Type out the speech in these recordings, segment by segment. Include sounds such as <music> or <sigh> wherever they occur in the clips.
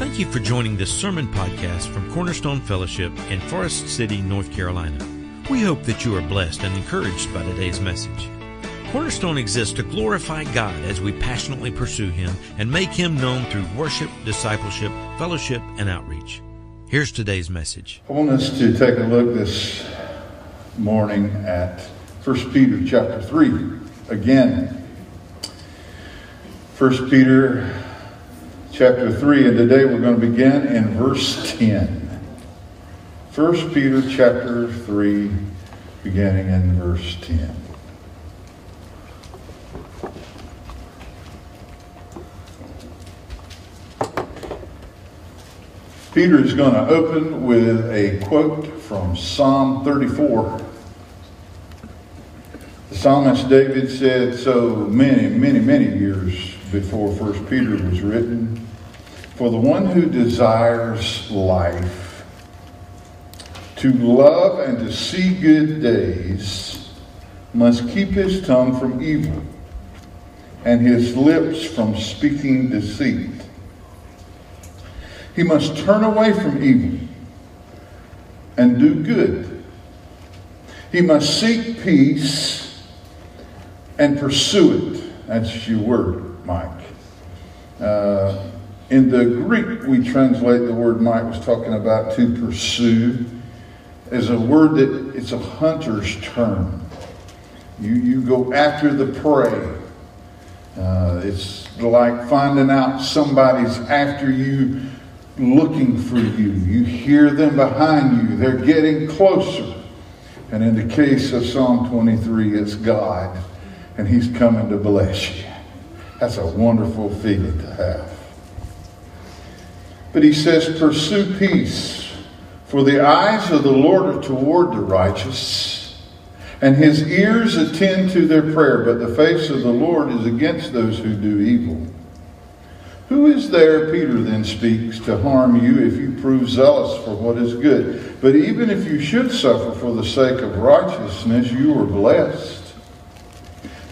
Thank you for joining this sermon podcast from Cornerstone Fellowship in Forest City, North Carolina. We hope that you are blessed and encouraged by today's message. Cornerstone exists to glorify God as we passionately pursue Him and make Him known through worship, discipleship, fellowship, and outreach. Here's today's message. I want us to take a look this morning at 1 Peter chapter 3 again. 1 Peter chapter 3, and today we're going to begin in verse 10. 1 Peter chapter 3, beginning in verse 10. Peter is going to open with a quote from Psalm 34. The psalmist David said so many, many, many years before First Peter was written. For the one who desires life, to love and to see good days, must keep his tongue from evil and his lips from speaking deceit. He must turn away from evil and do good. He must seek peace and pursue it. That's your word, Mike. Uh, in the Greek, we translate the word Mike was talking about to pursue as a word that it's a hunter's term. You, you go after the prey. Uh, it's like finding out somebody's after you looking for you. You hear them behind you. They're getting closer. And in the case of Psalm 23, it's God, and He's coming to bless you. That's a wonderful feeling to have. But He says, Pursue peace, for the eyes of the Lord are toward the righteous, and His ears attend to their prayer, but the face of the Lord is against those who do evil. Who is there, Peter then speaks, to harm you if you prove zealous for what is good? But even if you should suffer for the sake of righteousness, you are blessed.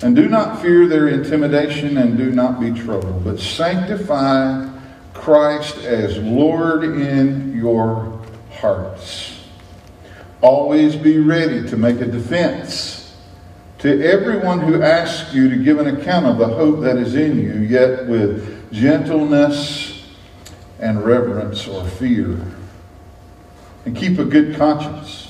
And do not fear their intimidation, and do not be troubled, but sanctify Christ as Lord in your hearts. Always be ready to make a defense to everyone who asks you to give an account of the hope that is in you, yet with gentleness and reverence or fear. And keep a good conscience,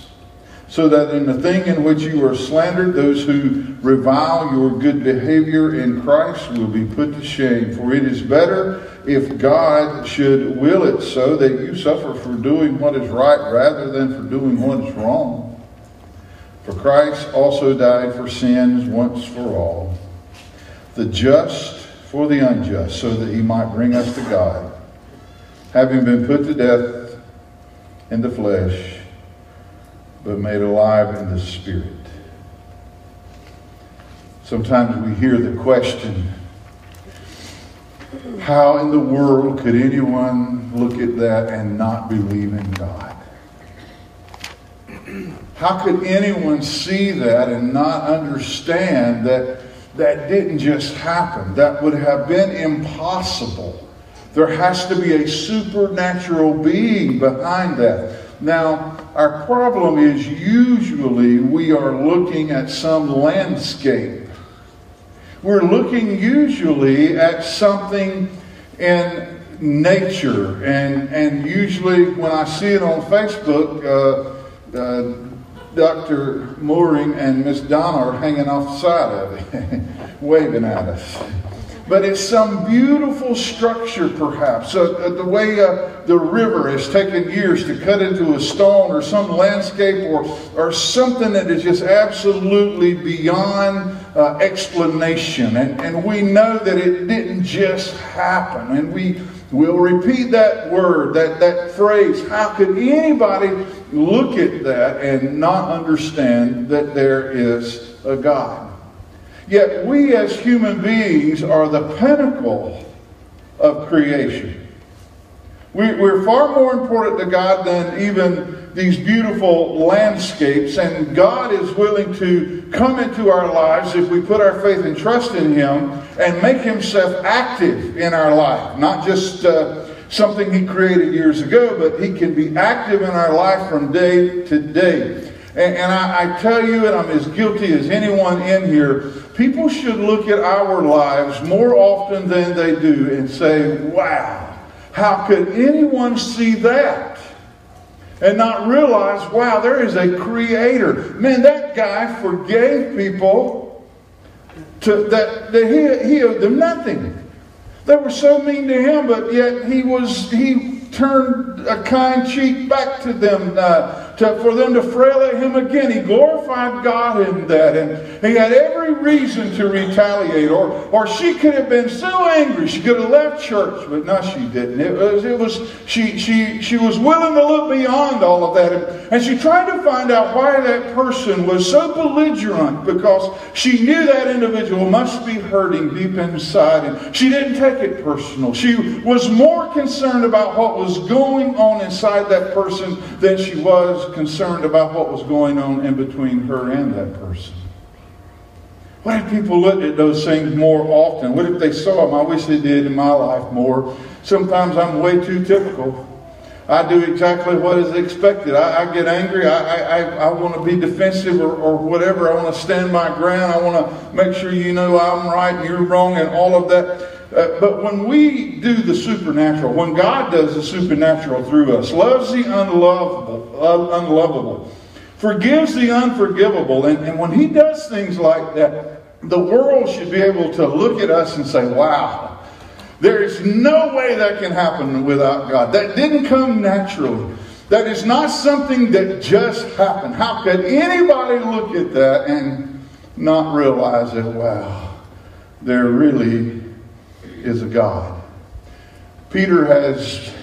so that in the thing in which you are slandered, those who revile your good behavior in Christ will be put to shame. For it is better if God should will it so that you suffer for doing what is right rather than for doing what is wrong. For Christ also died for sins once for all, the just for the unjust, so that he might bring us to God, having been put to death in the flesh, but made alive in the spirit. Sometimes we hear the question, how in the world could anyone look at that and not believe in God? How could anyone see that and not understand that that didn't just happen. That would have been impossible. There has to be a supernatural being behind that. Now, our problem is usually we are looking at some landscape. We're looking usually at something in nature. And, and usually when I see it on Facebook, uh, uh, Dr. Mooring and Miss Donna are hanging off the side of it, <laughs> waving at us. But it's some beautiful structure, perhaps. Uh, uh, the way uh, the river has taken years to cut into a stone, or some landscape, or, or something that is just absolutely beyond uh, explanation. And, and we know that it didn't just happen. And we will repeat that word, that, that phrase. How could anybody look at that and not understand that there is a God. Yet we as human beings are the pinnacle of creation. We, are far more important to God than even these beautiful landscapes, and God is willing to come into our lives if we put our faith and trust in Him and make Himself active in our life, not just uh, something He created years ago, but He can be active in our life from day to day. And, and I, I tell you, and I'm as guilty as anyone in here, people should look at our lives more often than they do and say, wow, how could anyone see that? And not realize, wow, there is a creator. Man, that guy forgave people to, that, that he, he owed them nothing. They were so mean to him, but yet he was he turned a kind cheek back to them. Uh, to, for them to frail at him again. He glorified God in that, and he had every reason to retaliate. Or, or she could have been so angry she could have left church, but no, she didn't. It was, it was she, she, she was willing to look beyond all of that, and, and she tried to find out why that person was so belligerent because she knew that individual must be hurting deep inside, and she didn't take it personal. She was more concerned about what was going on inside that person than she was concerned about what was going on in between her and that person? What if people looked at those things more often? What if they saw them? I wish they did in my life more. Sometimes I'm way too typical. I do exactly what is expected. I, I get angry. I, I, I want to be defensive or, or whatever. I want to stand my ground. I want to make sure you know I'm right and you're wrong and all of that. Uh, but when we do the supernatural, when God does the supernatural through us, loves the unlovable, uh, unlovable, forgives the unforgivable, and, and when He does things like that, the world should be able to look at us and say, wow, there is no way that can happen without God. That didn't come naturally. That is not something that just happened. How could anybody look at that and not realize that, wow, there really is a God. Peter has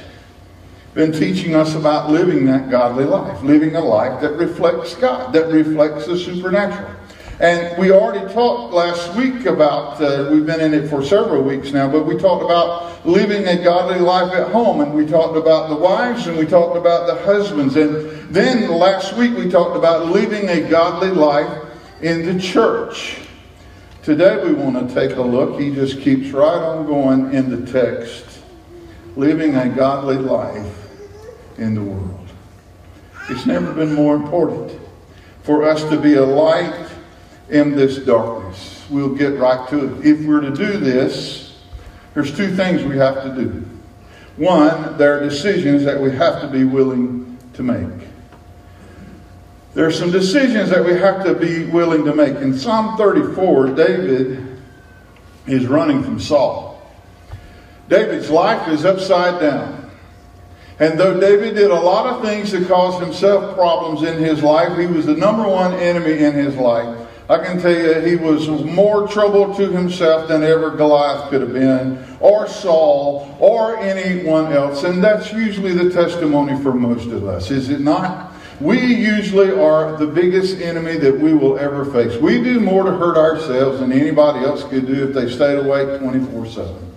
been teaching us about living that godly life, living a life that reflects God, that reflects the supernatural. And we already talked last week about, uh, we've been in it for several weeks now, but we talked about living a godly life at home, and we talked about the wives, and we talked about the husbands. And then last week we talked about living a godly life in the church. Today we want to take a look. He just keeps right on going in the text. Living a godly life in the world. It's never been more important for us to be a light in this darkness. We'll get right to it. If we're to do this, there's two things we have to do. One, there are decisions that we have to be willing to make. There are some decisions that we have to be willing to make. In Psalm 34, David is running from Saul. David's life is upside down. And though David did a lot of things to cause himself problems in his life, he was the number one enemy in his life. I can tell you he was more trouble to himself than ever Goliath could have been, or Saul, or anyone else. And that's usually the testimony for most of us, is it not? We usually are the biggest enemy that we will ever face. We do more to hurt ourselves than anybody else could do if they stayed awake 24 7.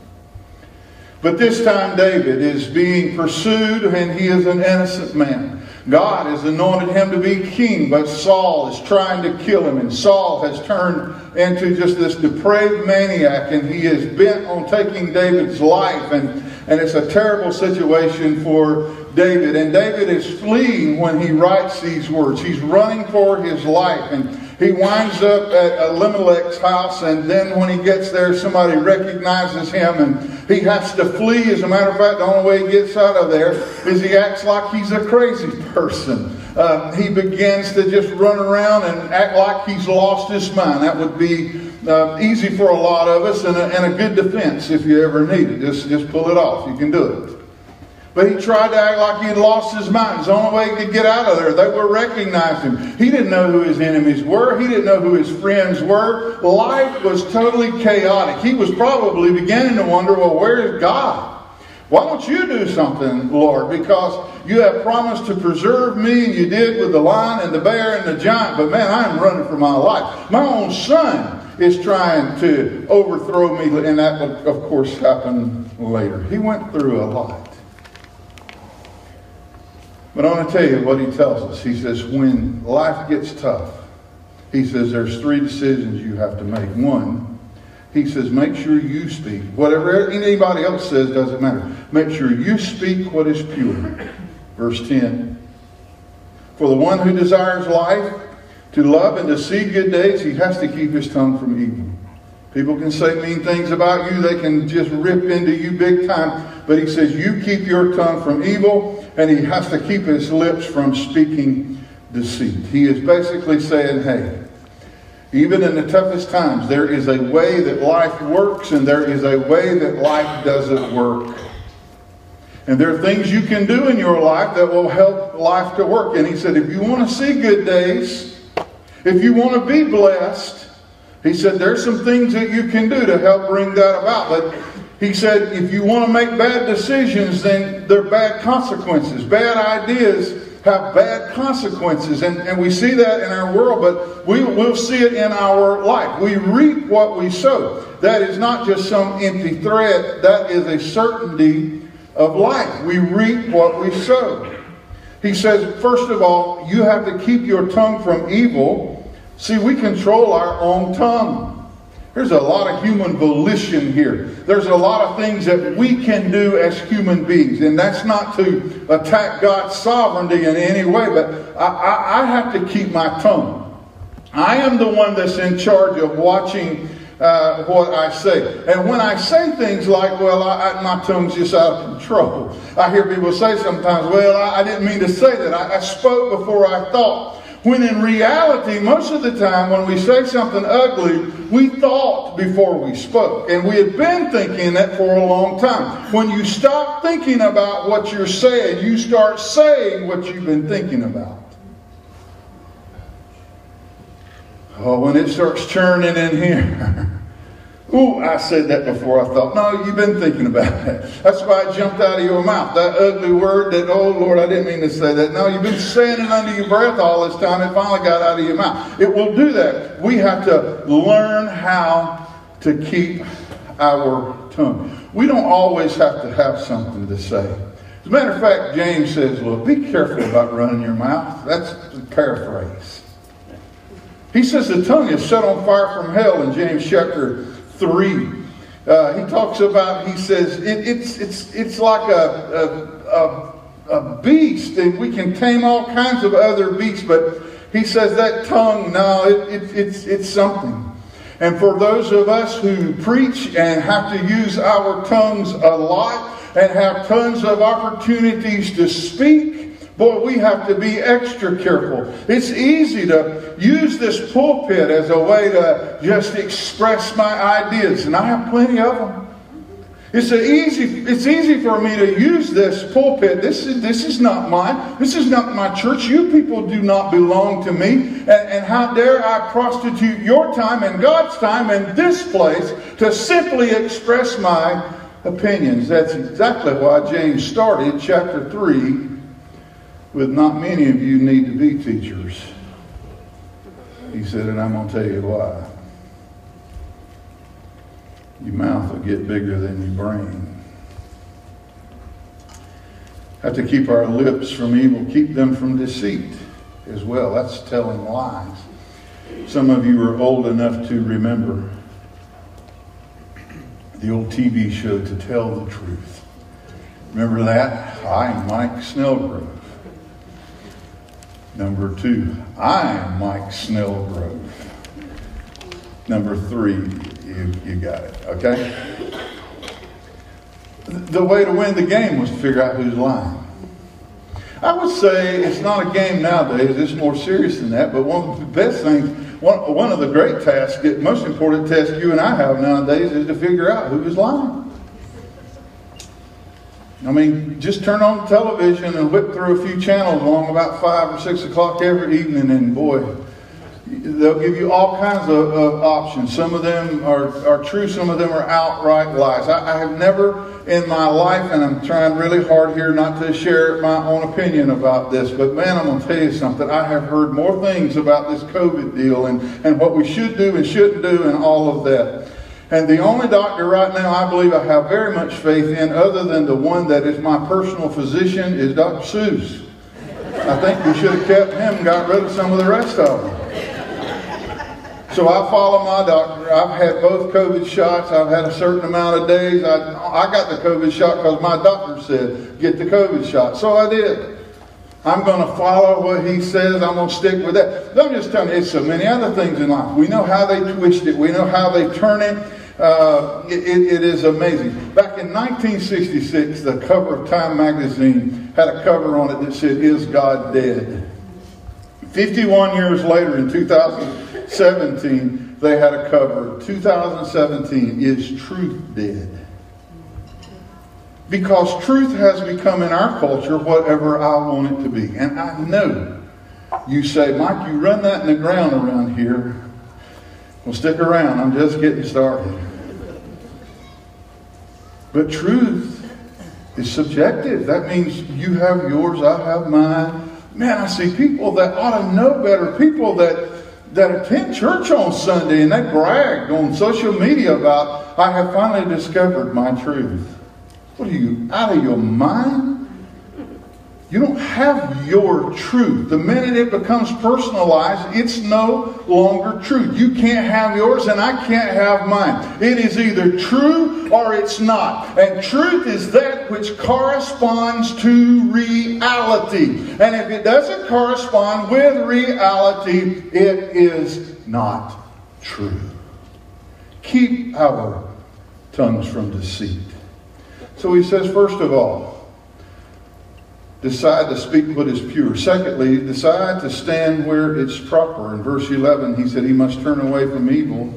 But this time, David is being pursued and he is an innocent man. God has anointed him to be king, but Saul is trying to kill him, and Saul has turned into just this depraved maniac, and he is bent on taking David's life, and, and it's a terrible situation for David. And David is fleeing when he writes these words. He's running for his life. And he winds up at Elimelech's house. And then when he gets there, somebody recognizes him and he has to flee. As a matter of fact, the only way he gets out of there is he acts like he's a crazy person. Uh, he begins to just run around and act like he's lost his mind. That would be uh, easy for a lot of us and a, and a good defense if you ever need it. Just, just pull it off. You can do it. But he tried to act like he'd lost his mind. It's the only way he could get out of there. They would recognize him. He didn't know who his enemies were. He didn't know who his friends were. Life was totally chaotic. He was probably beginning to wonder, well, where is God? Why don't you do something, Lord? Because you have promised to preserve me, and you did with the lion and the bear and the giant. But man, I am running for my life. My own son is trying to overthrow me, and that, of course, happened later. He went through a lot. But I want to tell you what he tells us. He says, when life gets tough, he says there's three decisions you have to make. One, he says, make sure you speak. Whatever anybody else says doesn't matter. make sure you speak what is pure. Verse 10 For the one who desires life, to love and to see good days, he has to keep his tongue from evil. People can say mean things about you, they can just rip into you big time, but he says, You keep your tongue from evil, and he has to keep his lips from speaking deceit. He is basically saying, Hey, even in the toughest times, there is a way that life works, and there is a way that life doesn't work. And there are things you can do in your life that will help life to work. And he said, if you want to see good days, if you want to be blessed, he said, there's some things that you can do to help bring that about. But he said, if you want to make bad decisions, then there are bad consequences. Bad ideas have bad consequences. And, and we see that in our world, but we, we'll see it in our life. We reap what we sow. That is not just some empty threat, that is a certainty of life. We reap what we sow. He says, first of all, you have to keep your tongue from evil. See, we control our own tongue. There's a lot of human volition here. There's a lot of things that we can do as human beings. And that's not to attack God's sovereignty in any way, but I, I, I have to keep my tongue. I am the one that's in charge of watching uh, what I say. And when I say things like, well, I, I, my tongue's just out of control, I hear people say sometimes, well, I, I didn't mean to say that. I, spoke before I thought. When in reality, most of the time when we say something ugly, we thought before we spoke. And we had been thinking that for a long time. When you stop thinking about what you're saying, you start saying what you've been thinking about. Oh, when it starts churning in here. <laughs> Ooh, I said that before. I thought, no, you've been thinking about that. That's why it jumped out of your mouth. That ugly word that, oh Lord, I didn't mean to say that. No, you've been saying it under your breath all this time. It finally got out of your mouth. It will do that. We have to learn how to keep our tongue. We don't always have to have something to say. As a matter of fact, James says, look, be careful about running your mouth. That's a paraphrase. He says the tongue is set on fire from hell in James chapter 3. Uh, he talks about, he says, it, it's, it's, it's like a, a, a, a beast, and we can tame all kinds of other beasts, but he says that tongue, no, it, it, it's, it's something. And for those of us who preach and have to use our tongues a lot and have tons of opportunities to speak, Boy, we have to be extra careful. It's easy to use this pulpit as a way to just express my ideas, and I have plenty of them. It's easy. It's easy for me to use this pulpit. This is this is not mine. This is not my church. You people do not belong to me. And, and how dare I prostitute your time and God's time in this place to simply express my opinions? That's exactly why James started chapter three with not many of you need to be teachers. He said, and I'm going to tell you why. Your mouth will get bigger than your brain. Have to keep our lips from evil, keep them from deceit as well. That's telling lies. Some of you are old enough to remember the old TV show To Tell the Truth. Remember that? I'm Mike Snellgrove. Number two, I am Mike Snellgrove. Number three, you, you got it, okay? The way to win the game was to figure out who's lying. I would say it's not a game nowadays, it's more serious than that, but one of the best things, one, one of the great tasks, the most important test you and I have nowadays is to figure out who is lying. I mean, just turn on the television and whip through a few channels along about five or six o'clock every evening, and boy, they'll give you all kinds of, of options. Some of them are, are true, some of them are outright lies. I, I have never in my life, and I'm trying really hard here not to share my own opinion about this, but man, I'm going to tell you something. I have heard more things about this COVID deal and, and what we should do and shouldn't do and all of that. And the only doctor right now I believe I have very much faith in, other than the one that is my personal physician, is Dr. Seuss. I think we should have kept him and got rid of some of the rest of them. So I follow my doctor. I've had both COVID shots. I've had a certain amount of days. I, I got the COVID shot because my doctor said, get the COVID shot. So I did. I'm going to follow what he says. I'm going to stick with that. I'm just telling you, it's so many other things in life. We know how they twist it. We know how they turn it. Uh, it, it is amazing. Back in 1966, the cover of Time magazine had a cover on it that said, Is God Dead? 51 years later, in 2017, they had a cover. 2017, Is Truth Dead? Because truth has become in our culture whatever I want it to be. And I know you say, Mike, you run that in the ground around here. Well, stick around. I'm just getting started. But truth is subjective. That means you have yours, I have mine. Man, I see people that ought to know better, people that that attend church on Sunday and they brag on social media about, I have finally discovered my truth. What are you, out of your mind? You don't have your truth. The minute it becomes personalized, it's no longer truth. You can't have yours and I can't have mine. It is either true or it's not. And truth is that which corresponds to reality. And if it doesn't correspond with reality, it is not true. Keep our tongues from deceit. So he says, first of all, decide to speak what is pure. Secondly, decide to stand where it's proper. In verse 11, he said he must turn away from evil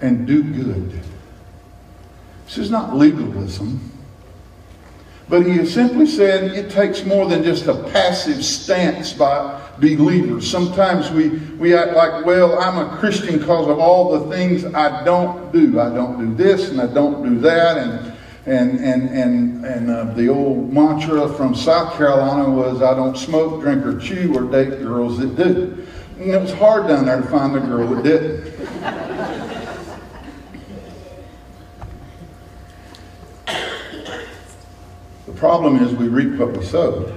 and do good. This is not legalism. But he has simply said it takes more than just a passive stance by believers. Sometimes we, we act like, well, I'm a Christian because of all the things I don't do. I don't do this and I don't do that. And and and and and uh, the old mantra from South Carolina was, "I don't smoke, drink, or chew, or date girls that do." And it was hard down there to find a girl that didn't. the problem is we reap what we sow.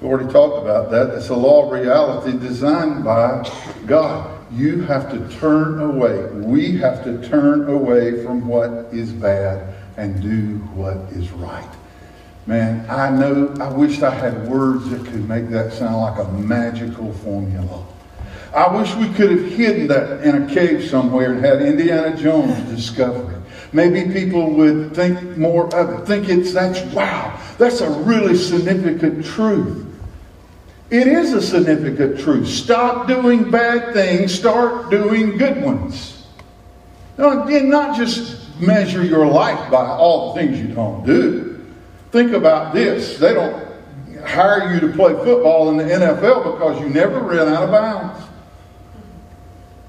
We already talked about that. It's a law of reality designed by God. You have to turn away. We have to turn away from what is bad and do what is right. Man, I know, I wish I had words that could make that sound like a magical formula. I wish we could have hidden that in a cave somewhere and had Indiana Jones discover it. Maybe people would think more of it. Think it's, that's, wow, that's a really significant truth. It is a significant truth. Stop doing bad things, start doing good ones. Again, not just measure your life by all the things you don't do. Think about this. They don't hire you to play football in the NFL because you never ran out of bounds.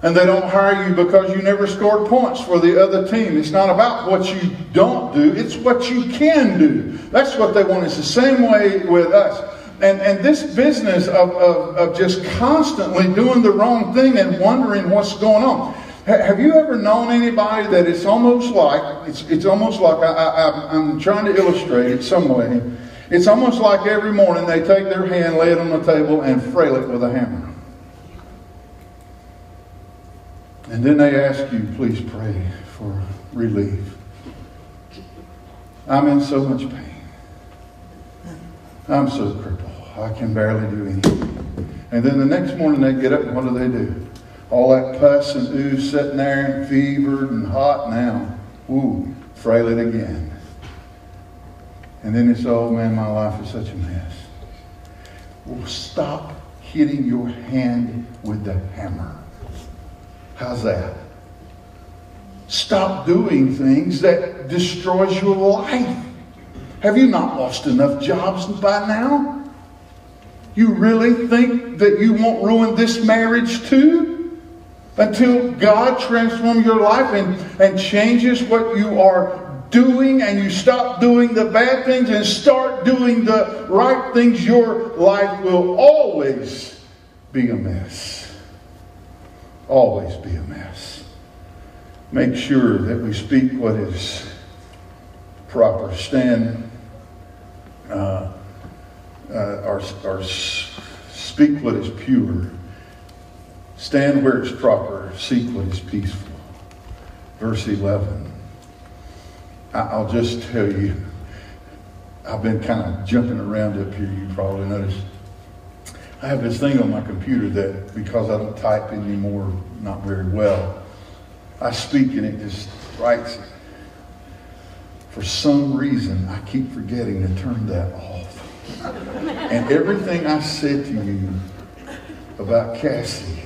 And they don't hire you because you never scored points for the other team. It's not about what you don't do, it's what you can do. That's what they want. It's the same way with us. And, and this business of, of, of just constantly doing the wrong thing and wondering what's going on. Have you ever known anybody that it's almost like, it's, it's almost like, I, I, I'm trying to illustrate it some way. It's almost like every morning they take their hand, lay it on the table, and frail it with a hammer. And then they ask you, please pray for relief. I'm in so much pain. I'm so crippled. I can barely do anything. And then the next morning they get up and what do they do? All that pus and ooze sitting there and fevered and hot now. Ooh, frail it again. And then this old man, my life is such a mess. Well, stop hitting your hand with the hammer. How's that? Stop doing things that destroys your life. Have you not lost enough jobs by now? You really think that you won't ruin this marriage too? Until God transforms your life and, and changes what you are doing and you stop doing the bad things and start doing the right things, your life will always be a mess. Always be a mess. Make sure that we speak what is proper. Stand uh, uh, or, or speak what is pure Stand where it's proper, seek what is peaceful. Verse 11. I'll just tell you, I've been kind of jumping around up here, you probably noticed. I have this thing on my computer that, because I don't type anymore, not very well, I speak and it just writes. For some reason, I keep forgetting to turn that off. and everything I said to you about Cassie,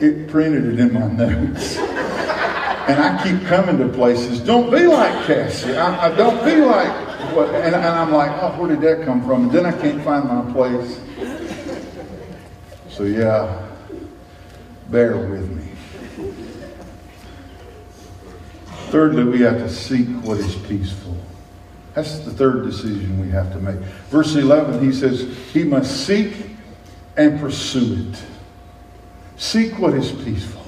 it printed it in my notes. And I keep coming to places, don't be like Cassie. I, I don't be like what, and, and I'm like, oh, where did that come from? And then I can't find my place. So yeah, bear with me. Thirdly, we have to seek what is peaceful. That's the third decision we have to make. Verse 11, he says, he must seek and pursue it. Seek what is peaceful.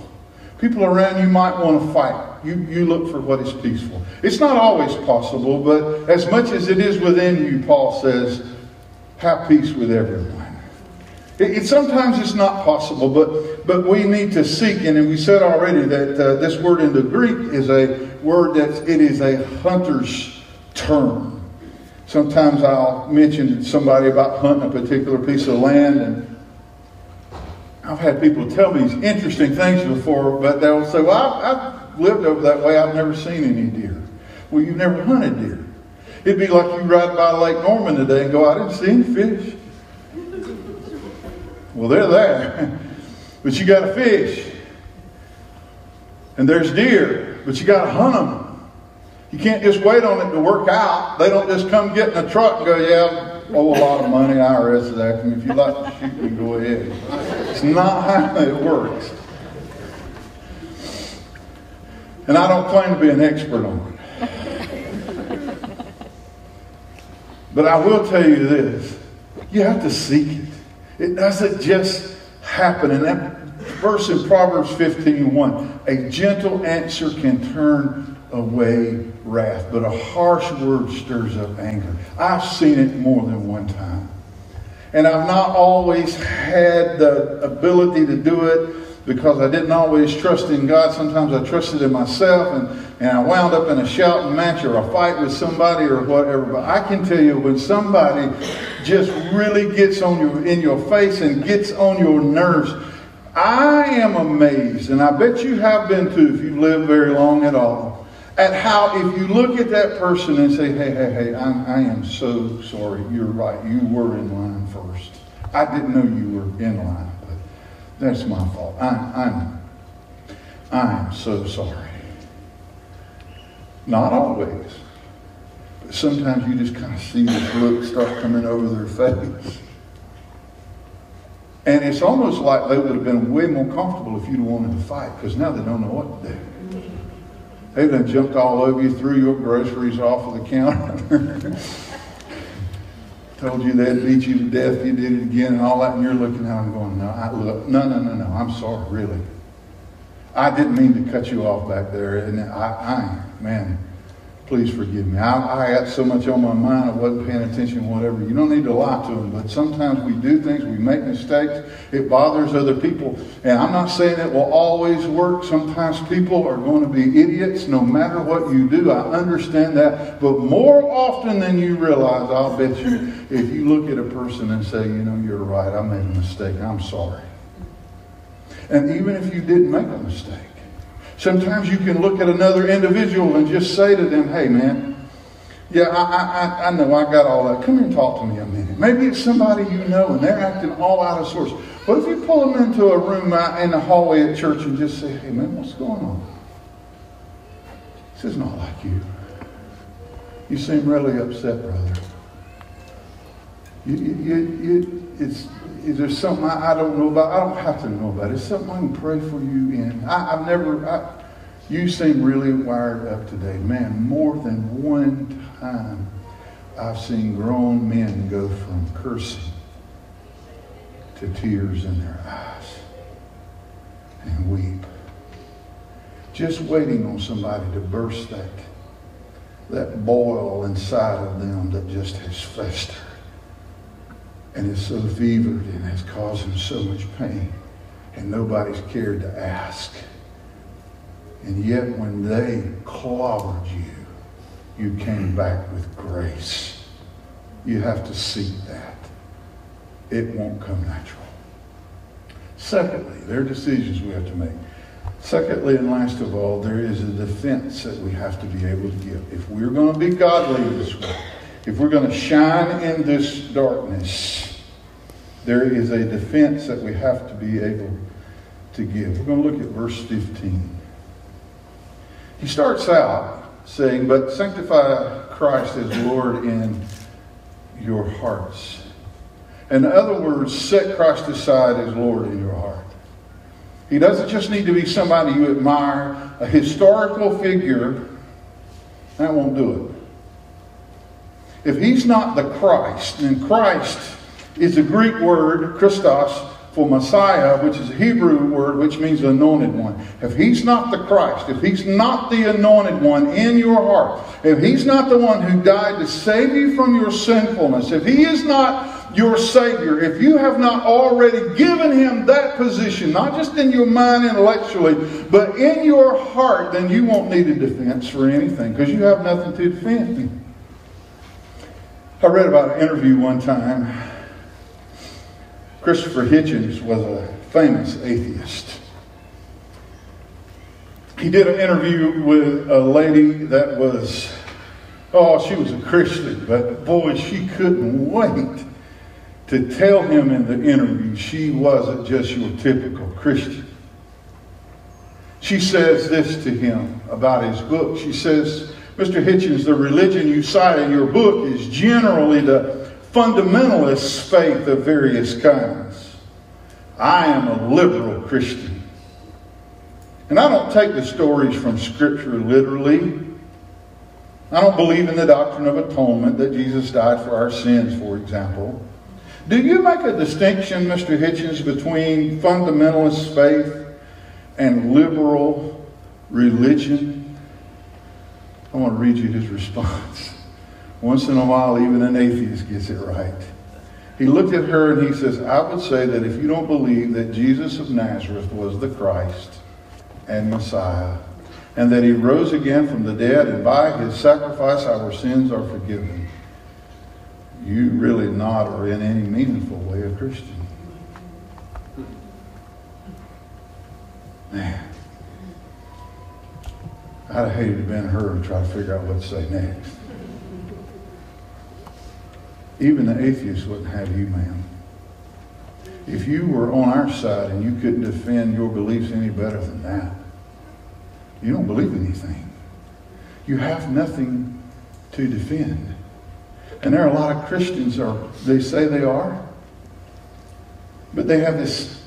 People around you might want to fight. You, you look for what is peaceful. It's not always possible, but as much as it is within you, Paul says, have peace with everyone. It, it, sometimes it's not possible, but, but we need to seek. And we said already that uh, this word in the Greek is a word that it is a hunter's term. Sometimes I'll mention to somebody about hunting a particular piece of land and I've had people tell me these interesting things before, but they'll say, Well, I've, I've lived over that way. I've never seen any deer. Well, you've never hunted deer. It'd be like you ride by Lake Norman today and go, I didn't see any fish. Well, they're there. <laughs> But you got to fish. And there's deer, but you got to hunt them. You can't just wait on it to work out. They don't just come get in a truck and go, yeah, owe a lot of money. IRS is asking me if you like to shoot me, go ahead. It's not how it works. And I don't claim to be an expert on it. But I will tell you this you have to seek it. It doesn't just happen. And that verse in Proverbs 15 1 a gentle answer can turn away wrath, but a harsh word stirs up anger. I've seen it more than one time. And I've not always had the ability to do it because I didn't always trust in God. Sometimes I trusted in myself and, and I wound up in a shouting match or a fight with somebody or whatever. But I can tell you when somebody just really gets on your in your face and gets on your nerves, I am amazed, and I bet you have been too if you've lived very long at all at how if you look at that person and say, hey, hey, hey, I'm, I am so sorry. You're right. You were in line first. I didn't know you were in line, but that's my fault. I, I'm, I'm so sorry. Not always. But sometimes you just kind of see this look start coming over their face. And it's almost like they would have been way more comfortable if you'd wanted to fight because now they don't know what to do. They done jumped all over you, threw your groceries off of the counter. <laughs> Told you they'd beat you to death you did it again and all that, and you're looking at them going, no, I, look, no, no, no, no, I'm sorry, really. I didn't mean to cut you off back there, and I, I man, please forgive me. I, I had so much on my mind, I wasn't paying attention, whatever. You don't need to lie to them, but sometimes we do things, we make mistakes, it bothers other people. And I'm not saying it will always work. Sometimes people are going to be idiots no matter what you do. I understand that. But more often than you realize, I'll bet you, if you look at a person and say, you know, you're right, I made a mistake, I'm sorry. And even if you didn't make a mistake, Sometimes you can look at another individual and just say to them, hey, man, yeah, I, I, I know I got all that. Come here and talk to me a minute. Maybe it's somebody you know and they're acting all out of sorts. But if you pull them into a room in the hallway at church and just say, hey, man, what's going on? This is not like you. You seem really upset, brother. You, you, you, it's, there's something I, I, don't know about. I don't have to know about. It's something I can pray for you in. I, have never. I, you seem really wired up today, man. More than one time, I've seen grown men go from cursing to tears in their eyes and weep, just waiting on somebody to burst that that boil inside of them that just has festered and is so fevered and has caused him so much pain, and nobody's cared to ask. And yet, when they clobbered you, you came back with grace. You have to seek that. It won't come natural. Secondly, there are decisions we have to make. Secondly, and last of all, there is a defense that we have to be able to give. If we're going to be godly this way, if we're going to shine in this darkness, there is a defense that we have to be able to give. We're going to look at verse 15. He starts out saying, But sanctify Christ as Lord in your hearts. In other words, set Christ aside as Lord in your heart. He doesn't just need to be somebody you admire, a historical figure. That won't do it. If he's not the Christ, then Christ is a Greek word, Christos, for Messiah, which is a Hebrew word which means anointed one. If he's not the Christ, if he's not the anointed one in your heart, if he's not the one who died to save you from your sinfulness, if he is not your Savior, if you have not already given Him that position, not just in your mind intellectually, but in your heart, then you won't need a defense for anything because you have nothing to defend. I read about an interview one time. Christopher Hitchens was a famous atheist. He did an interview with a lady that was, oh, she was a Christian, but boy, she couldn't wait to tell him in the interview she wasn't just your typical Christian. She says this to him about his book. She says, Mr. Hitchens, the religion you cite in your book is generally the fundamentalist faith of various kinds. I am a liberal Christian. And I don't take the stories from Scripture literally. I don't believe in the doctrine of atonement that Jesus died for our sins, for example. Do you make a distinction, Mr. Hitchens, between fundamentalist faith and liberal religion? I want to read you his response. Once in a while, even an atheist gets it right. He looked at her and he says, I would say that if you don't believe that Jesus of Nazareth was the Christ and Messiah, and that he rose again from the dead, and by his sacrifice our sins are forgiven, you really not are in any meaningful way a Christian. Man, I'd have hated to have been her and try to figure out what to say next. Even the atheists wouldn't have you, ma'am. If you were on our side and you couldn't defend your beliefs any better than that, you don't believe anything. You have nothing to defend. And there are a lot of Christians, or they say they are, but they have this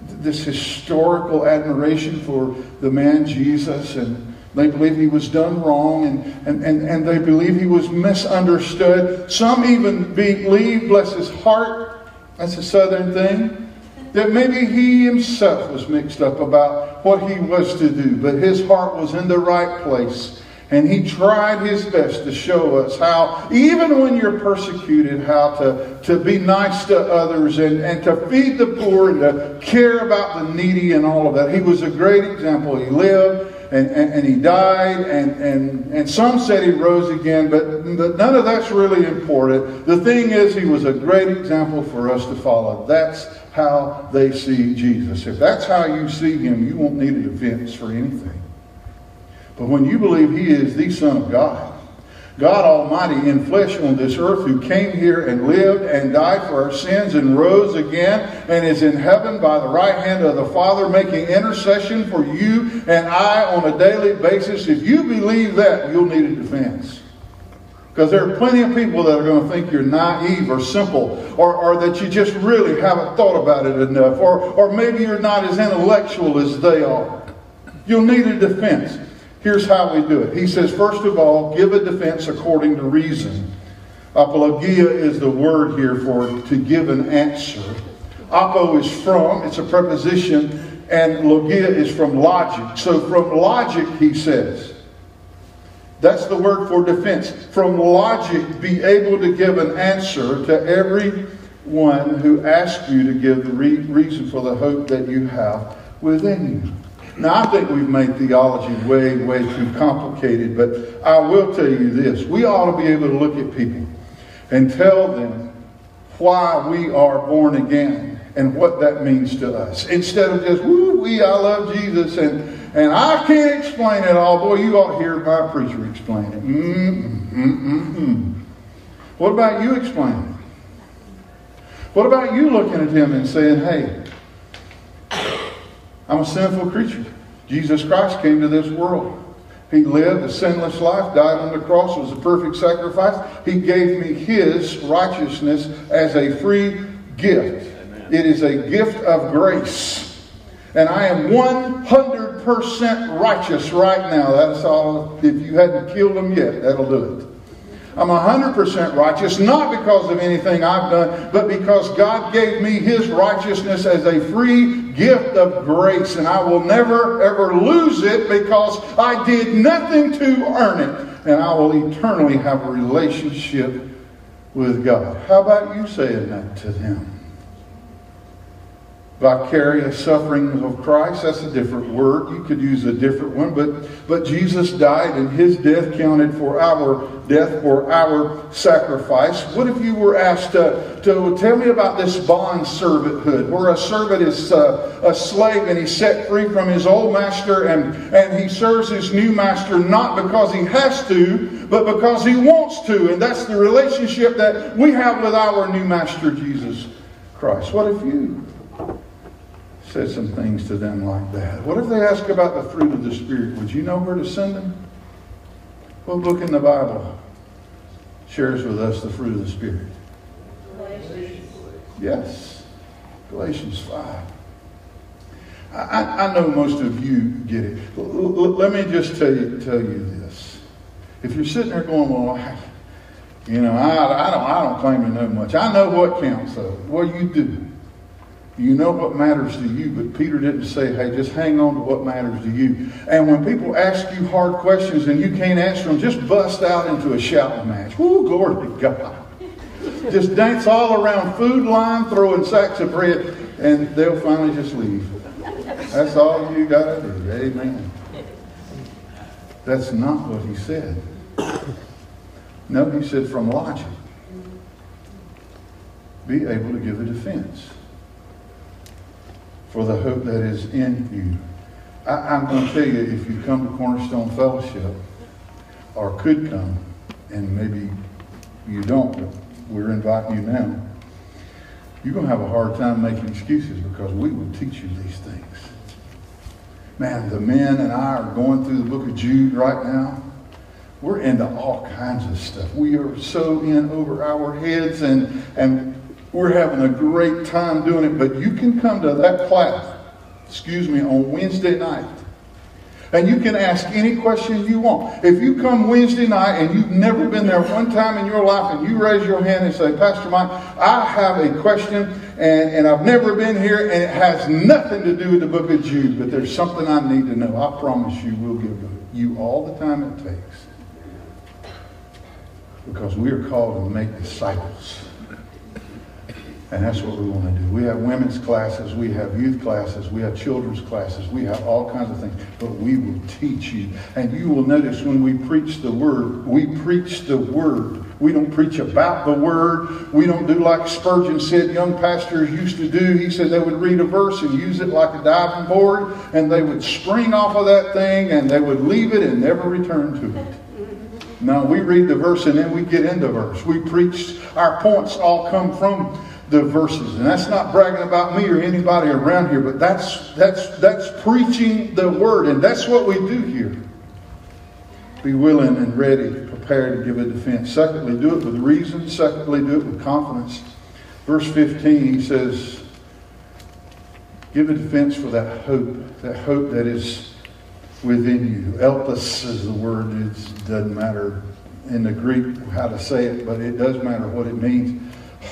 this historical admiration for the man Jesus and they believe he was done wrong and, and, and, and they believe he was misunderstood. Some even believe, bless his heart, that's a southern thing, that maybe he himself was mixed up about what he was to do, but his heart was in the right place. And he tried his best to show us how, even when you're persecuted, how to, to be nice to others and, and to feed the poor and to care about the needy and all of that. He was a great example. He lived and, and, and he died, and, and, and some said he rose again, but, none of that's really important. The thing is, he was a great example for us to follow. That's how they see Jesus. If that's how you see him, you won't need a defense for anything. But when you believe he is the Son of God, God Almighty in flesh on this earth who came here and lived and died for our sins and rose again and is in heaven by the right hand of the Father making intercession for you and I on a daily basis. If you believe that, you'll need a defense. Because there are plenty of people that are going to think you're naive or simple or, or that you just really haven't thought about it enough or, or maybe you're not as intellectual as they are. You'll need a defense. Here's how we do it. He says, first of all, give a defense according to reason. Apologia is the word here for to give an answer. Apo is from, it's a preposition, and logia is from logic. So from logic, he says, that's the word for defense. From logic, be able to give an answer to every one who asks you to give the re- reason for the hope that you have within you. Now, I think we've made theology way, way too complicated, but I will tell you this. We ought to be able to look at people and tell them why we are born again and what that means to us. Instead of just, woo, we, I love Jesus, and, and I can't explain it all. Boy, you ought to hear my preacher explain it. Mm-mm, mm-mm. What about you explaining it? What about you looking at him and saying, hey, I'm a sinful creature. Jesus Christ came to this world. He lived a sinless life, died on the cross, was a perfect sacrifice. He gave me His righteousness as a free gift. Amen. It is a gift of grace. And I am 100% righteous right now. That's all. If you hadn't killed him yet, that'll do it. I'm 100% righteous, not because of anything I've done, but because God gave me His righteousness as a free gift of grace. And I will never, ever lose it because I did nothing to earn it. And I will eternally have a relationship with God. How about you saying that to them? Vicarious sufferings of Christ. That's a different word. You could use a different one, but but Jesus died and his death counted for our death for our sacrifice. What if you were asked to, to tell me about this bond servanthood, where a servant is uh, a slave and he's set free from his old master and, and he serves his new master not because he has to, but because he wants to. And that's the relationship that we have with our new master, Jesus Christ. What if you said some things to them like that. What if they ask about the fruit of the Spirit? Would you know where to send them? What book in the Bible shares with us the fruit of the Spirit? Galatians. Yes, Galatians 5. I, I know most of you get it. L- let me just tell you, tell you this. If you're sitting there going, well, I, you know, I, I, don't, I don't claim to know much. I know what counts, though. Well, you do. You know what matters to you, but Peter didn't say, hey, just hang on to what matters to you. And when people ask you hard questions and you can't answer them, just bust out into a shouting match. Woo, glory to God. just dance all around food line, throwing sacks of bread, and they'll finally just leave. That's all you got to do. Amen. That's not what he said. No, he said from logic. Be able to give a defense for the hope that is in you. I, am going to tell you, if you come to Cornerstone Fellowship, or could come, and maybe you don't, but we're inviting you now, you're going to have a hard time making excuses because we will teach you these things. Man, the men and I are going through the book of Jude right now. We're into all kinds of stuff. We are so in over our heads, and, and we're having a great time doing it, but you can come to that class, excuse me, on Wednesday night. And you can ask any question you want. If you come Wednesday night and you've never been there one time in your life and you raise your hand and say, Pastor Mike, I have a question and, and I've never been here and it has nothing to do with the book of Jude, but there's something I need to know. I promise you we'll give you all the time it takes. Because we are called to make disciples. And that's what we want to do. We have women's classes, we have youth classes, we have children's classes, we have all kinds of things. But we will teach you. And you will notice when we preach the word, we preach the word. We don't preach about the word. We don't do like Spurgeon said young pastors used to do. He said they would read a verse and use it like a diving board, and they would spring off of that thing and they would leave it and never return to it. No, we read the verse and then we get into verse. We preach, our points all come from the verses. And that's not bragging about me or anybody around here, but that's that's that's preaching the word, and that's what we do here. Be willing and ready, prepared to give a defense. Secondly, do it with reason. Secondly, do it with confidence. Verse 15, he says, Give a defense for that hope, that hope that is within you. Elpis is the word. It doesn't matter in the Greek how to say it, but it does matter what it means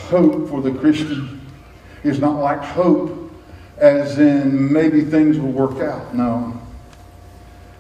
hope for the Christian is not like hope as in maybe things will work out. No.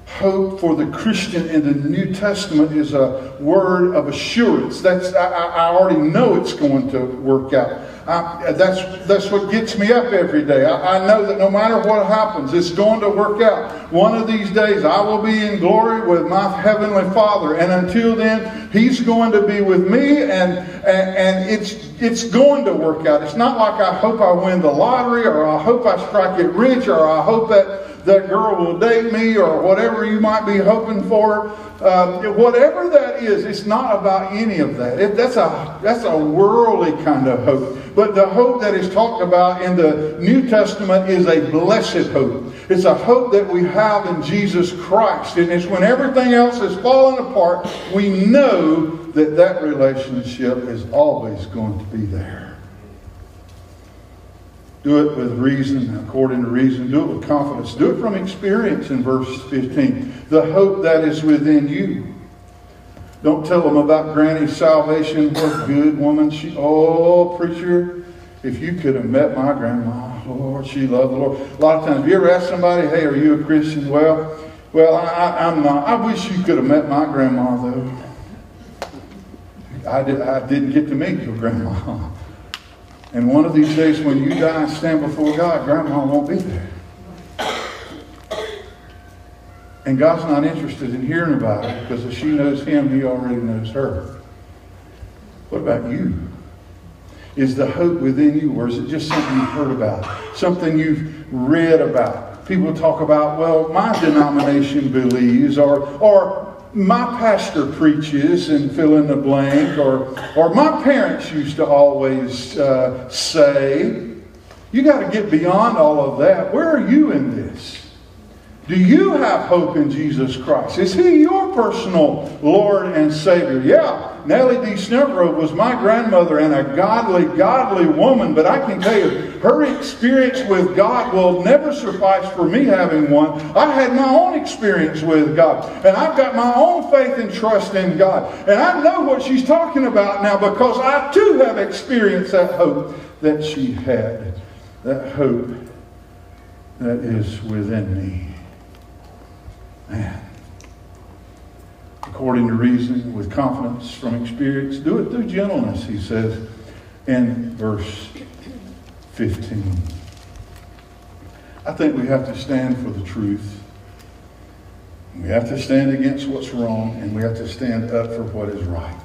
hope for the Christian in the New Testament is a word of assurance. That's I, I already know it's going to work out. I, that's that's what gets me up every day. I, I know that no matter what happens, it's going to work out. One of these days, I will be in glory with my heavenly Father, and until then, He's going to be with me, and and, and it's it's going to work out. It's not like I hope I win the lottery, or I hope I strike it rich, or I hope that that girl will date me or whatever you might be hoping for. Uh, whatever that is, it's not about any of that. It, that's, a, that's a worldly kind of hope. But the hope that is talked about in the New Testament is a blessed hope. It's a hope that we have in Jesus Christ. And it's when everything else is falling apart, we know that that relationship is always going to be there. Do it with reason, according to reason. Do it with confidence. Do it from experience in verse 15. The hope that is within you. Don't tell them about Granny's salvation. What good woman she. Oh, preacher, if you could have met my grandma, Lord, she loved the Lord. A lot of times, have you ever asked somebody, "Hey, are you a Christian?" Well, well, I, am not. I wish you could have met my grandma, though. I, did, I didn't get to meet your grandma. <laughs> And one of these days when you die and stand before God, grandma won't be there. And God's not interested in hearing about it because if she knows him, he already knows her. What about you? Is the hope within you, or is it just something you've heard about? Something you've read about? People talk about, well, my denomination believes, or, or my pastor preaches and fill in the blank, or, or my parents used to always uh, say. You got to get beyond all of that. Where are you in this? Do you have hope in Jesus Christ? Is He your personal Lord and Savior? Yeah, Nellie D. Snellgrove was my grandmother and a godly, godly woman, but I can tell you, her experience with God will never suffice for me having one. I had my own experience with God, and I've got my own faith and trust in God. And I know what she's talking about now because I too have experienced that hope that she had, that hope that is within me. Man. According to reason, with confidence from experience, do it through gentleness, he says in verse 15. I think we have to stand for the truth. We have to stand against what's wrong, and we have to stand up for what is right.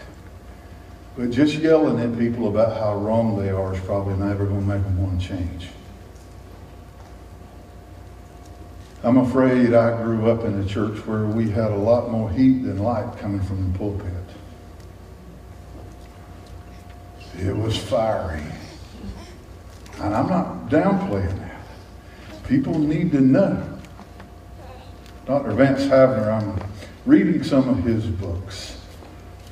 But just yelling at people about how wrong they are is probably never going to make them want to change. I'm afraid I grew up in a church where we had a lot more heat than light coming from the pulpit. It was fiery. And I'm not downplaying that. People need to know. Dr. Vance Havner, I'm reading some of his books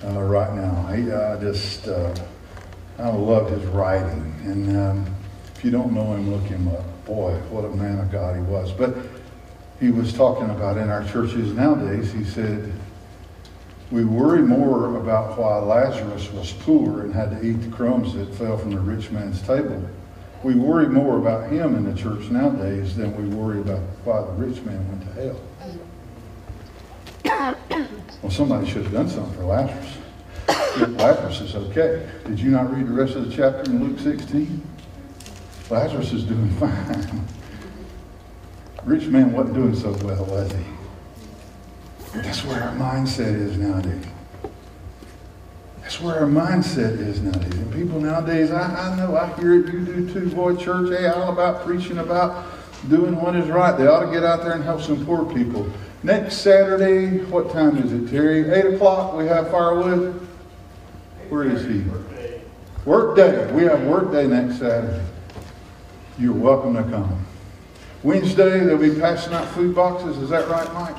uh, right now. I just, uh, I love his writing. And um, if you don't know him, look him up. Boy, what a man of God he was. But he was talking about in our churches nowadays. He said, We worry more about why Lazarus was poor and had to eat the crumbs that fell from the rich man's table. We worry more about him in the church nowadays than we worry about why the rich man went to hell. <coughs> Well, somebody should have done something for Lazarus. Lazarus is okay. Did you not read the rest of the chapter in Luke 16? Lazarus is doing <laughs> fine rich man wasn't doing so well, was he? That's where our mindset is nowadays. That's where our mindset is nowadays. And people nowadays, I, I know, I hear it, you do too, boy, church, hey, all about preaching about doing what is right. They ought to get out there and help some poor people. Next Saturday, what time is it, Terry? 8 o'clock, we have firewood. Where is he? Work day. We have work day next Saturday. You're welcome to come. Wednesday, they'll be passing out food boxes. Is that right, Mike?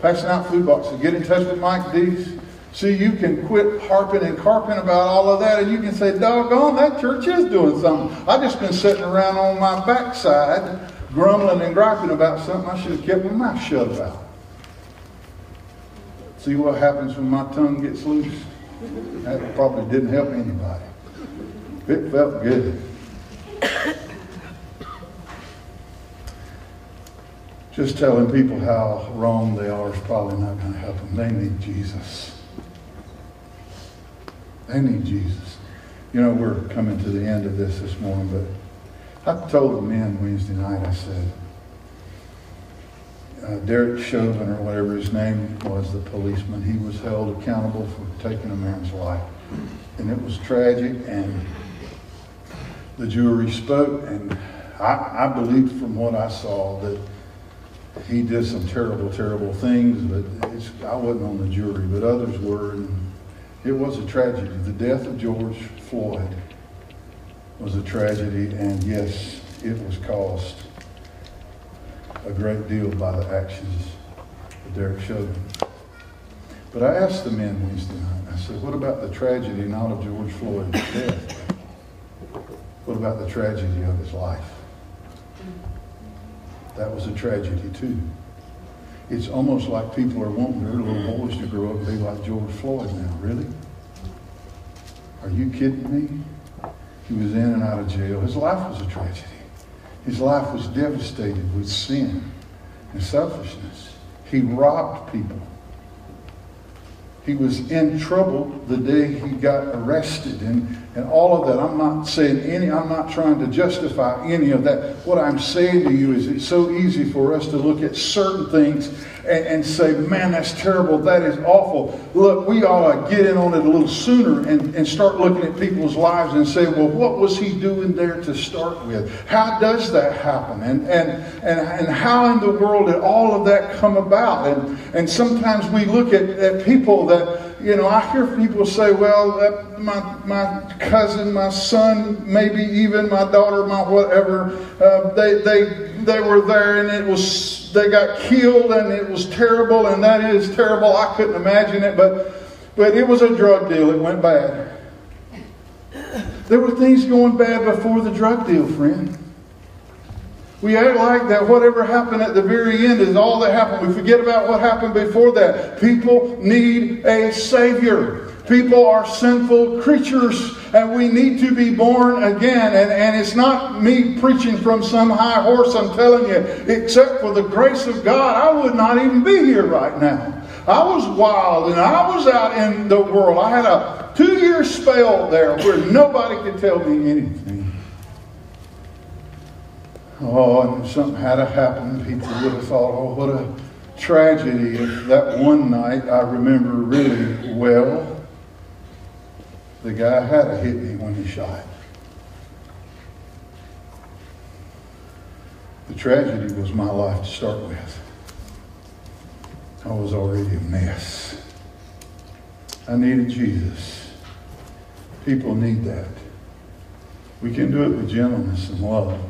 Passing out food boxes. Get in touch with Mike Dees. See, you can quit harping and carping about all of that, and you can say, doggone, that church is doing something. I've just been sitting around on my backside, grumbling and griping about something I should have kept my mouth shut about. See what happens when my tongue gets loose? That probably didn't help anybody. It felt good. Just telling people how wrong they are is probably not going to help them. They need Jesus. They need Jesus. You know, we're coming to the end of this this morning, but I told the men Wednesday night, I said, uh, Derek Chauvin, or whatever his name was, the policeman, he was held accountable for taking a man's life. And it was tragic, and the jury spoke, and I, I believed from what I saw that he did some terrible, terrible things, but I wasn't on the jury, but others were, and it was a tragedy. The death of George Floyd was a tragedy, and yes, it was caused a great deal by the actions of Derek Chauvin. But I asked the men Wednesday night, I said, what about the tragedy not of George Floyd's death? What about the tragedy of his life? That was a tragedy too. It's almost like people are wanting their little boys to grow up and be like George Floyd now. Really? Are you kidding me? He was in and out of jail. His life was a tragedy. His life was devastated with sin and selfishness. He robbed people. He was in trouble the day he got arrested and, and all of that. I'm not saying any, I'm not trying to justify any of that. What I'm saying to you is it's so easy for us to look at certain things and, and say, man, that's terrible. That is awful. Look, we ought to get in on it a little sooner and, and start looking at people's lives and say, well, what was he doing there to start with? How does that happen? And, and, and, and how in the world did all of that come about? And, and sometimes we look at, at people that, you know, I hear people say, well, that, my, my cousin, my son, maybe even my daughter, my whatever, uh, they, they, they were there and it was, they got killed and it was terrible and that is terrible. I couldn't imagine it, but, but it was a drug deal. It went bad. There were things going bad before the drug deal, friend. We act like that whatever happened at the very end is all that happened. We forget about what happened before that. People need a Savior. People are sinful creatures and we need to be born again. And, and it's not me preaching from some high horse, I'm telling you. Except for the grace of God, I would not even be here right now. I was wild and I was out in the world. I had a two year spell there where nobody could tell me anything. Oh, and something had to happen. People would have thought, oh, what a tragedy. If that one night I remember really well, the guy had to hit me when he shot. The tragedy was my life to start with. I was already a mess. I needed Jesus. People need that. We can do it with gentleness and love.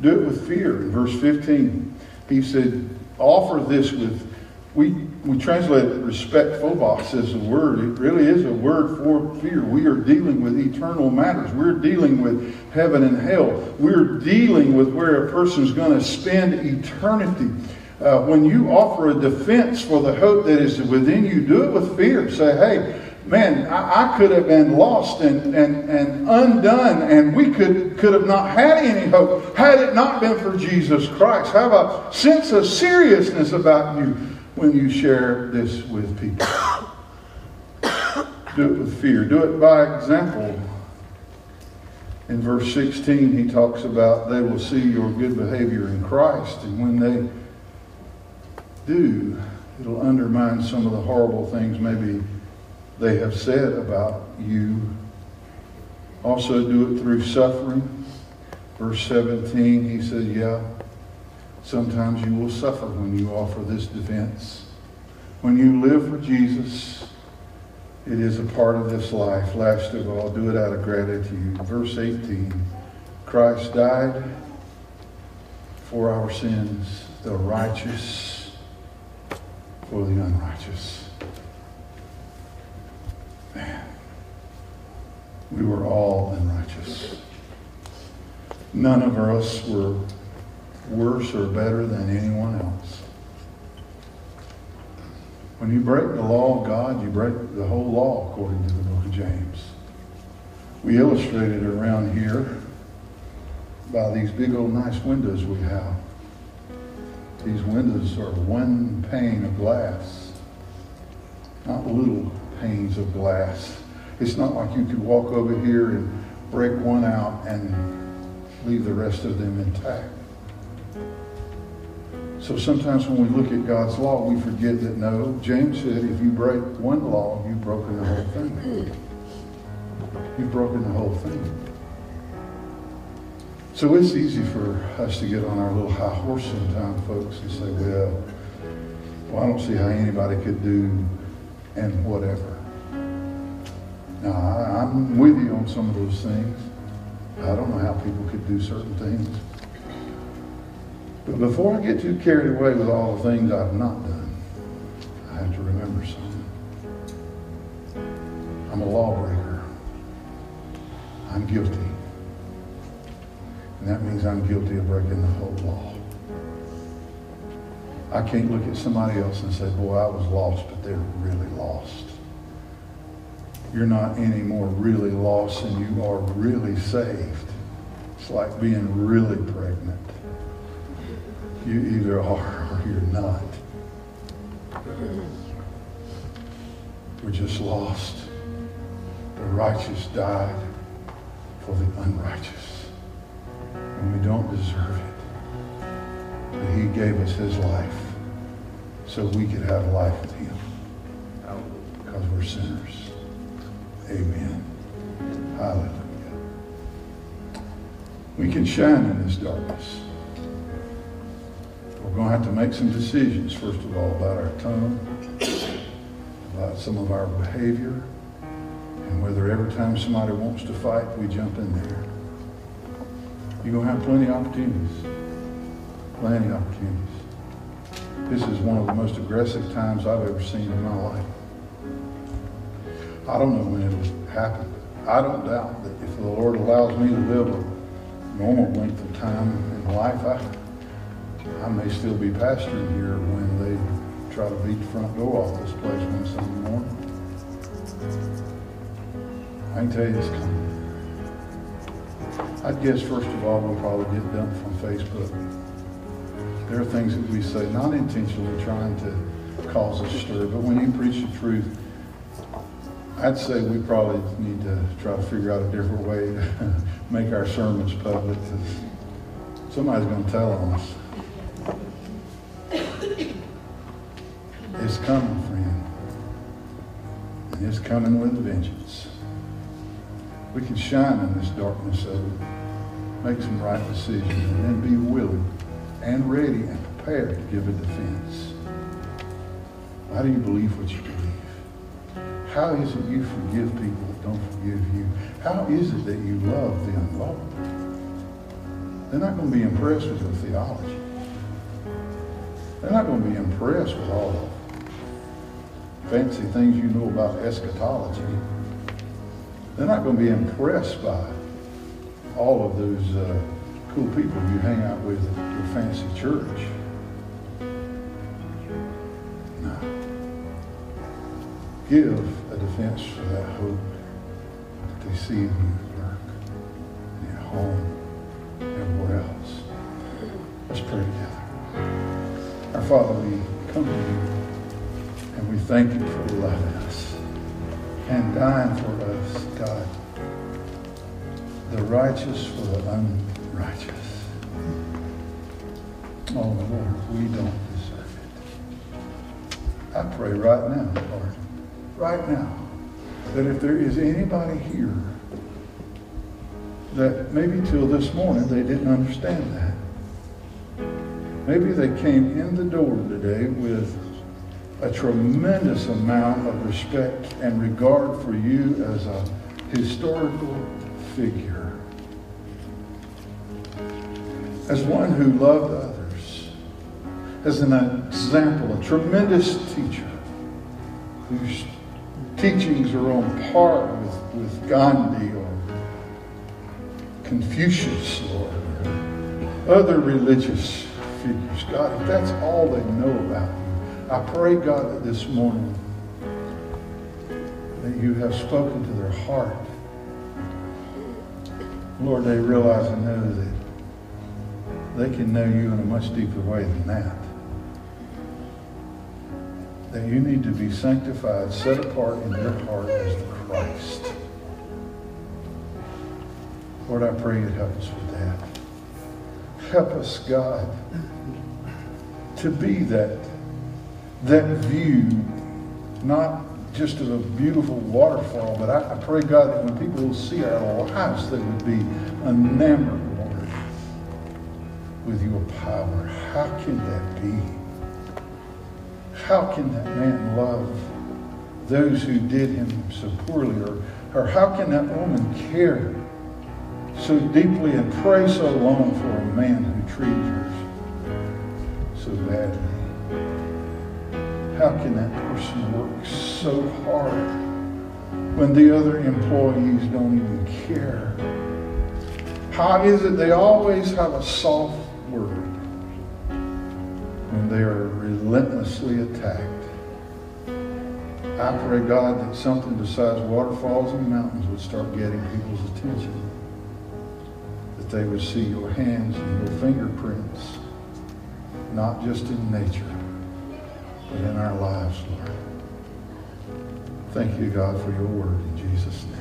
Do it with fear. In verse 15, he said, offer this with, we, we translate it respect phobos as a word. It really is a word for fear. We are dealing with eternal matters. We're dealing with heaven and hell. We're dealing with where a person's going to spend eternity. Uh, when you offer a defense for the hope that is within you, do it with fear. Say, hey, man, I, I, could have been lost and, and, and undone, and we could, could have not had any hope had it not been for Jesus Christ. Have a sense of seriousness about you when you share this with people. Do it with fear. Do it by example. In verse 16, he talks about they will see your good behavior in Christ, and when they do, it'll undermine some of the horrible things maybe they have said about you. Also, do it through suffering. Verse 17, he said, Yeah, sometimes you will suffer when you offer this defense. When you live for Jesus, it is a part of this life. Last of all, do it out of gratitude. Verse 18, Christ died for our sins, the righteous for the unrighteous. Man, we were all unrighteous. None of us were worse or better than anyone else. When you break the law of God, you break the whole law according to the book of James. We illustrated it around here by these big old nice windows we have. These windows are one pane of glass, not little panes of glass. It's not like you could walk over here and break one out and leave the rest of them intact. So sometimes when we look at God's law, we forget that no, James said if you break one law, you've broken the whole thing. You've broken the whole thing. So it's easy for us to get on our little high horse sometimes, folks, and say, well, well, I don't see how anybody could do and whatever. Now, I, I'm with you on some of those things. I don't know how people could do certain things. But before I get too carried away with all the things I've not done, I have to remember something. I'm a lawbreaker. I'm guilty. And that means I'm guilty of breaking the whole law. I can't look at somebody else and say, boy, I was lost, but they're really lost. You're not any more really lost than you are really saved. It's like being really pregnant. You either are <laughs> or you're not. We're just lost. The righteous died for the unrighteous. And we don't deserve it. But he gave us his life so we could have life with him. Because we're sinners. Amen. Hallelujah. We can shine in this darkness. We're going to have to make some decisions, first of all, about our tongue, about some of our behavior, and whether every time somebody wants to fight, we jump in there. You're going to have plenty of opportunities. Plenty of opportunities. This is one of the most aggressive times I've ever seen in my life. I don't know when it'll happen. I don't doubt that if the Lord allows me to live a normal length of time in life, I, I may still be pastoring here when they try to beat the front door off this place one Sunday morning. I can tell you it's coming. I'd guess, first of all, we'll probably get dumped from Facebook. There are things that we say, not intentionally trying to cause a stir, but when you preach the truth, I'd say we probably need to try to figure out a different way to <laughs> make our sermons public. Somebody's going to tell on us. It's coming, friend. And it's coming with vengeance. We can shine in this darkness of it, make some right decisions, and then be willing and ready and prepared to give a defense. Why do you believe what you believe? How is it you forgive people that don't forgive you? How is it that you love the unlovable? They're not going to be impressed with your theology. They're not going to be impressed with all the fancy things you know about eschatology. They're not going to be impressed by all of those uh, cool people you hang out with at your fancy church. No. Give a defense for that hope that they see in your work, in your home, everywhere else. Let's pray together. Our Father, we come to you and we thank you for loving us and dying for us, God. The righteous for the unrighteous. Oh, Lord, we don't deserve it. I pray right now, Lord, right now, that if there is anybody here that maybe till this morning they didn't understand that. Maybe they came in the door today with a tremendous amount of respect and regard for you as a historical figure, as one who loved others, as an example, a tremendous teacher whose teachings are on par with, with Gandhi or Confucius or other religious figures. God, if that's all they know about you, I pray, God, that this morning that you have spoken to their heart. Lord, they realize and know that they can know you in a much deeper way than that. that you need to be sanctified, set apart in your heart as Christ. Lord, I pray you'd help us with that. Help us, God, to be that, that view, not just of a beautiful waterfall, but I, I pray, God, that when people will see our lives, they would be enamored, with your power. How can that be? How can that man love those who did him so poorly? Or, or how can that woman care so deeply and pray so long for a man who treated her so badly? How can that person work so hard when the other employees don't even care? How is it they always have a soft they are relentlessly attacked? I pray, God, that something besides waterfalls and mountains would start getting people's attention. That they would see your hands and your fingerprints, not just in nature, but in our lives, Lord. Thank you, God, for your word in Jesus' name.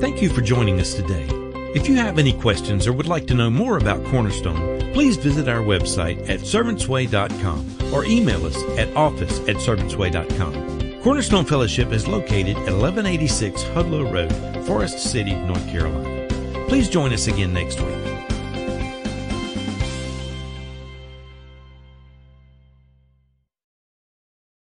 Thank you for joining us today. If you have any questions or would like to know more about Cornerstone, please visit our website at servantsway.com or email us at office at servantsway.com. Cornerstone Fellowship is located at 1186 Hudlow Road, Forest City, North Carolina. Please join us again next week.